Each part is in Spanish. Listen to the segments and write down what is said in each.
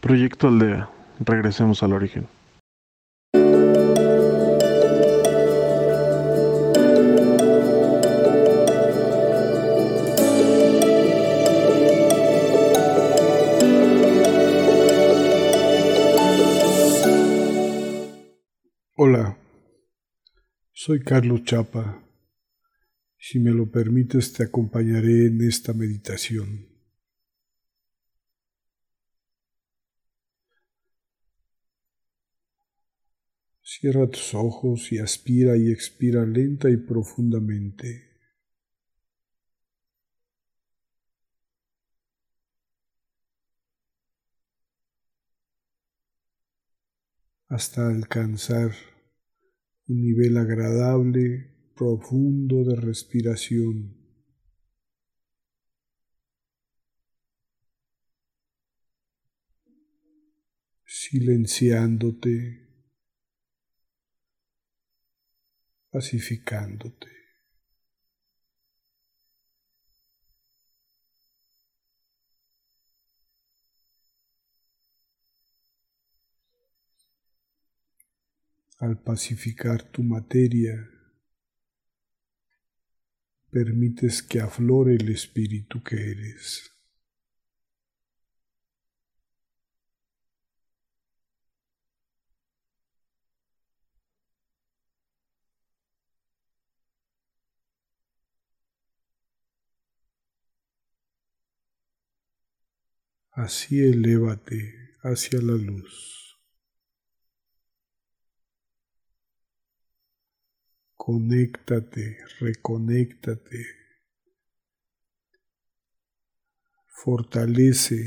Proyecto Aldea. Regresemos al origen. Hola, soy Carlos Chapa. Si me lo permites, te acompañaré en esta meditación. Cierra tus ojos y aspira y expira lenta y profundamente. hasta alcanzar un nivel agradable, profundo de respiración. silenciándote, pacificándote. Al pacificar tu materia, permites que aflore el espíritu que eres. Así elévate hacia la luz. conéctate, reconéctate, fortalece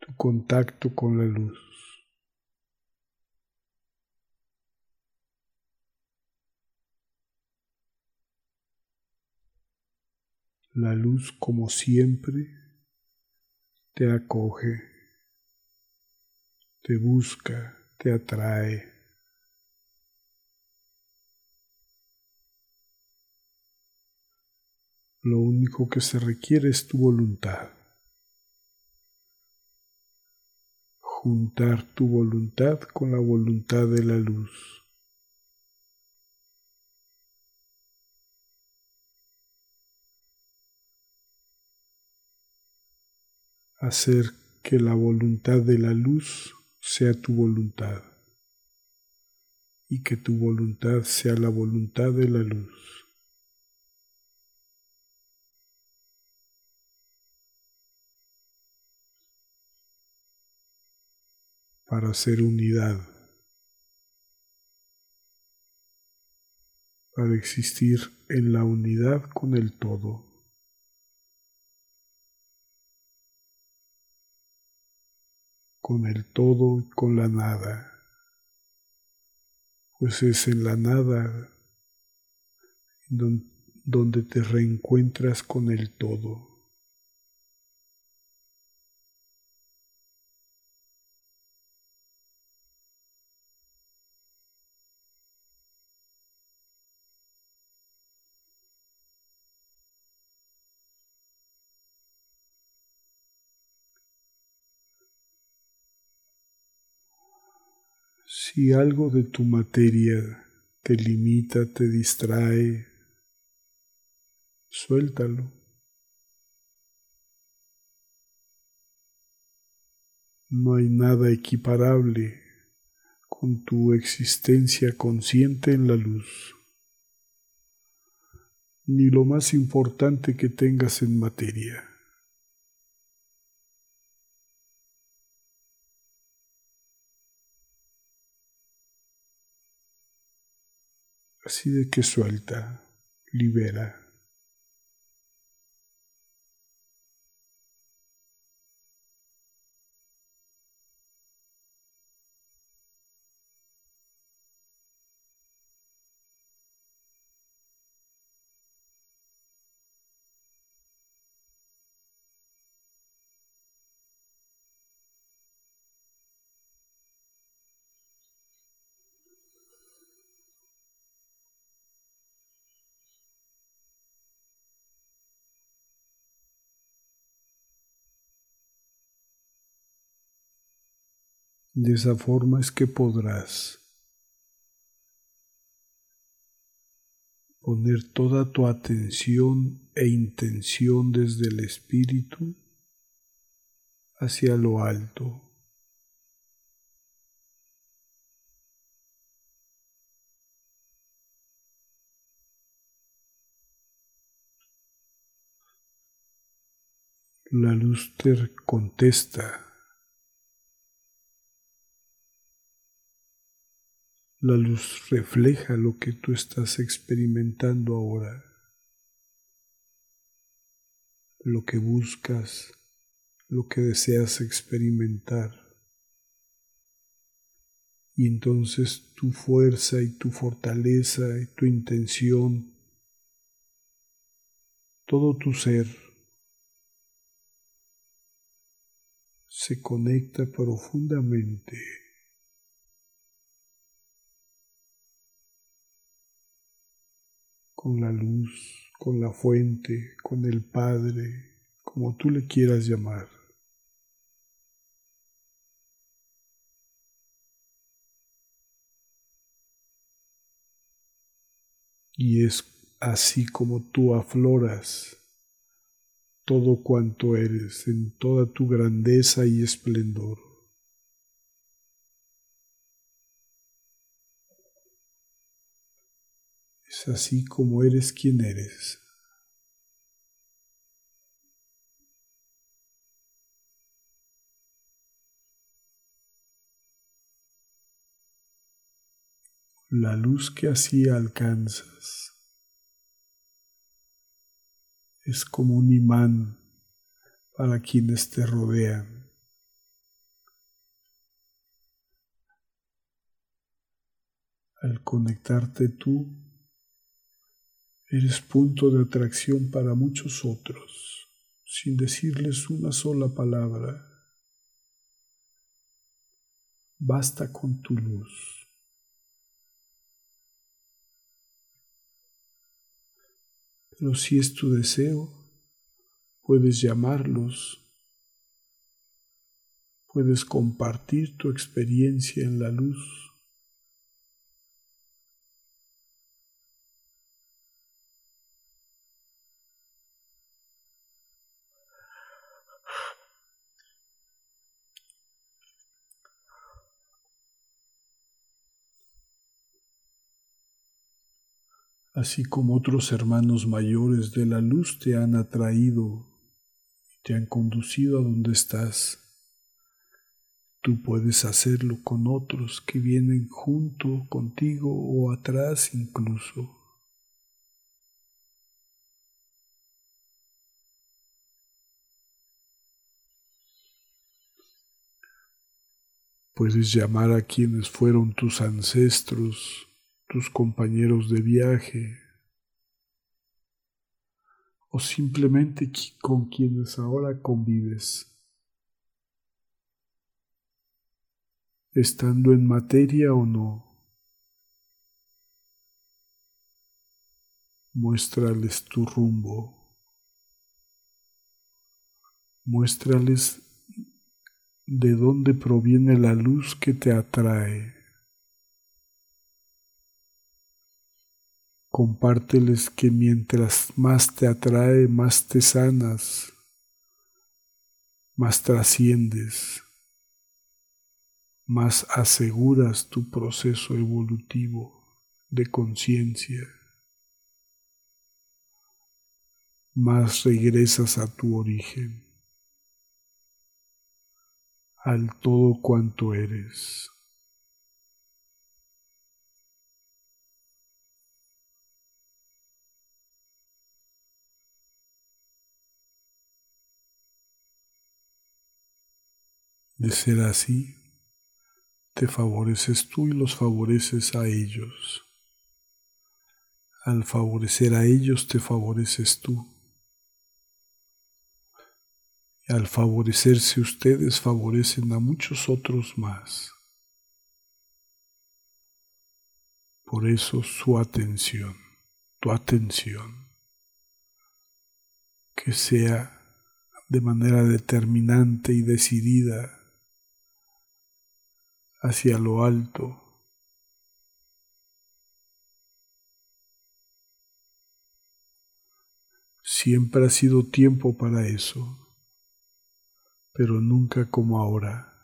tu contacto con la luz. La luz, como siempre, te acoge, te busca, te atrae. Lo único que se requiere es tu voluntad. Juntar tu voluntad con la voluntad de la luz. Hacer que la voluntad de la luz sea tu voluntad y que tu voluntad sea la voluntad de la luz. para hacer unidad, para existir en la unidad con el todo. Con el todo y con la nada, pues es en la nada donde te reencuentras con el todo. Si algo de tu materia te limita, te distrae, suéltalo. No hay nada equiparable con tu existencia consciente en la luz, ni lo más importante que tengas en materia. Así de que suelta, libera. De esa forma es que podrás poner toda tu atención e intención desde el espíritu hacia lo alto. La luz te contesta. La luz refleja lo que tú estás experimentando ahora, lo que buscas, lo que deseas experimentar. Y entonces tu fuerza y tu fortaleza y tu intención, todo tu ser, se conecta profundamente con la luz, con la fuente, con el Padre, como tú le quieras llamar. Y es así como tú afloras todo cuanto eres en toda tu grandeza y esplendor. Así como eres quien eres. La luz que así alcanzas es como un imán para quienes te rodean. Al conectarte tú, eres punto de atracción para muchos otros, sin decirles una sola palabra. Basta con tu luz. Pero si es tu deseo, puedes llamarlos, puedes compartir tu experiencia en la luz. Así como otros hermanos mayores de la luz te han atraído y te han conducido a donde estás. Tú puedes hacerlo con otros que vienen junto contigo o atrás incluso. Puedes llamar a quienes fueron tus ancestros tus compañeros de viaje o simplemente con quienes ahora convives. Estando en materia o no, muéstrales tu rumbo, muéstrales de dónde proviene la luz que te atrae. Compárteles que mientras más te atrae, más te sanas, más trasciendes, más aseguras tu proceso evolutivo de conciencia, más regresas a tu origen, al todo cuanto eres. De ser así, te favoreces tú y los favoreces a ellos. Al favorecer a ellos, te favoreces tú. Y al favorecerse ustedes, favorecen a muchos otros más. Por eso su atención, tu atención, que sea de manera determinante y decidida hacia lo alto. Siempre ha sido tiempo para eso, pero nunca como ahora.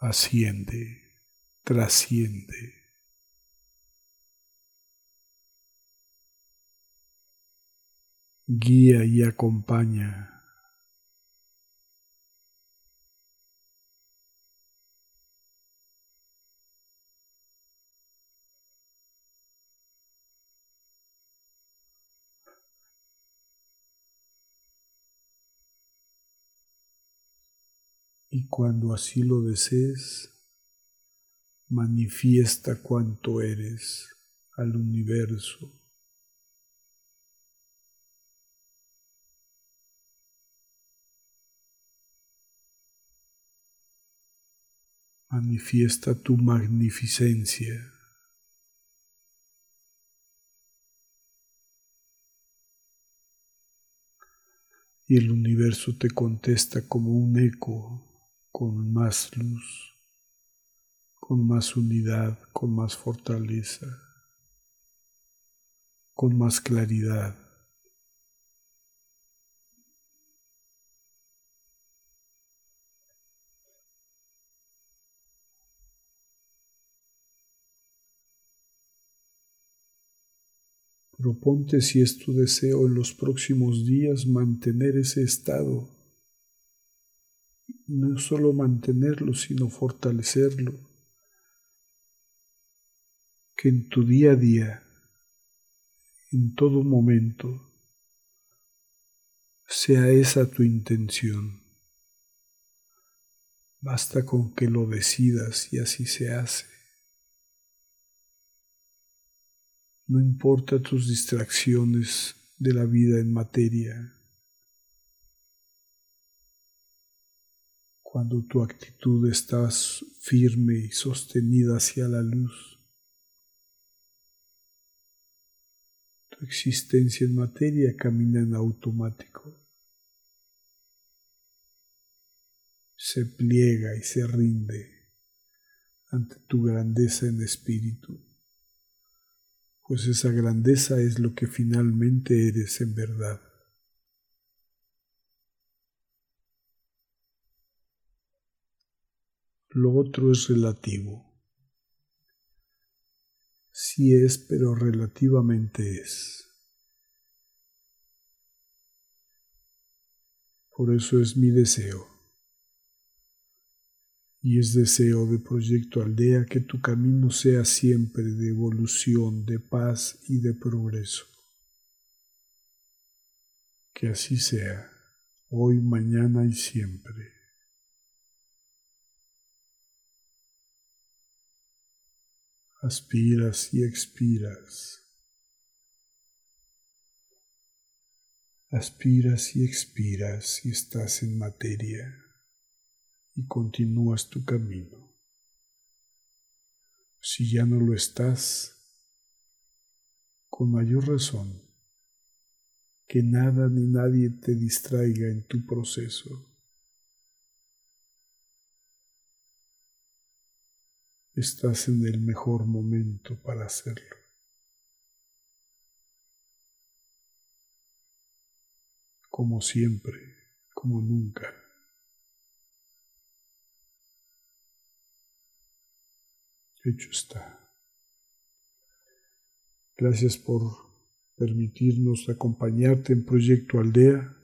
Asciende, trasciende. Guía y acompaña. Y cuando así lo desees, manifiesta cuanto eres al universo. Manifiesta tu magnificencia. Y el universo te contesta como un eco con más luz, con más unidad, con más fortaleza, con más claridad. Proponte si es tu deseo en los próximos días mantener ese estado. No solo mantenerlo, sino fortalecerlo. Que en tu día a día, en todo momento, sea esa tu intención. Basta con que lo decidas y así se hace. No importa tus distracciones de la vida en materia. Cuando tu actitud está firme y sostenida hacia la luz, tu existencia en materia camina en automático. Se pliega y se rinde ante tu grandeza en espíritu pues esa grandeza es lo que finalmente eres en verdad. Lo otro es relativo. Sí es, pero relativamente es. Por eso es mi deseo y es deseo de Proyecto Aldea que tu camino sea siempre de evolución, de paz y de progreso. Que así sea, hoy, mañana y siempre. Aspiras y expiras. Aspiras y expiras y estás en materia y continúas tu camino. Si ya no lo estás, con mayor razón, que nada ni nadie te distraiga en tu proceso. Estás en el mejor momento para hacerlo. Como siempre, como nunca. Hecho está. Gracias por permitirnos acompañarte en Proyecto Aldea.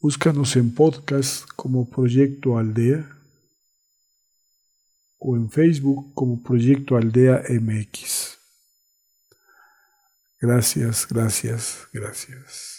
Búscanos en podcast como Proyecto Aldea o en Facebook como Proyecto Aldea MX. Gracias, gracias, gracias.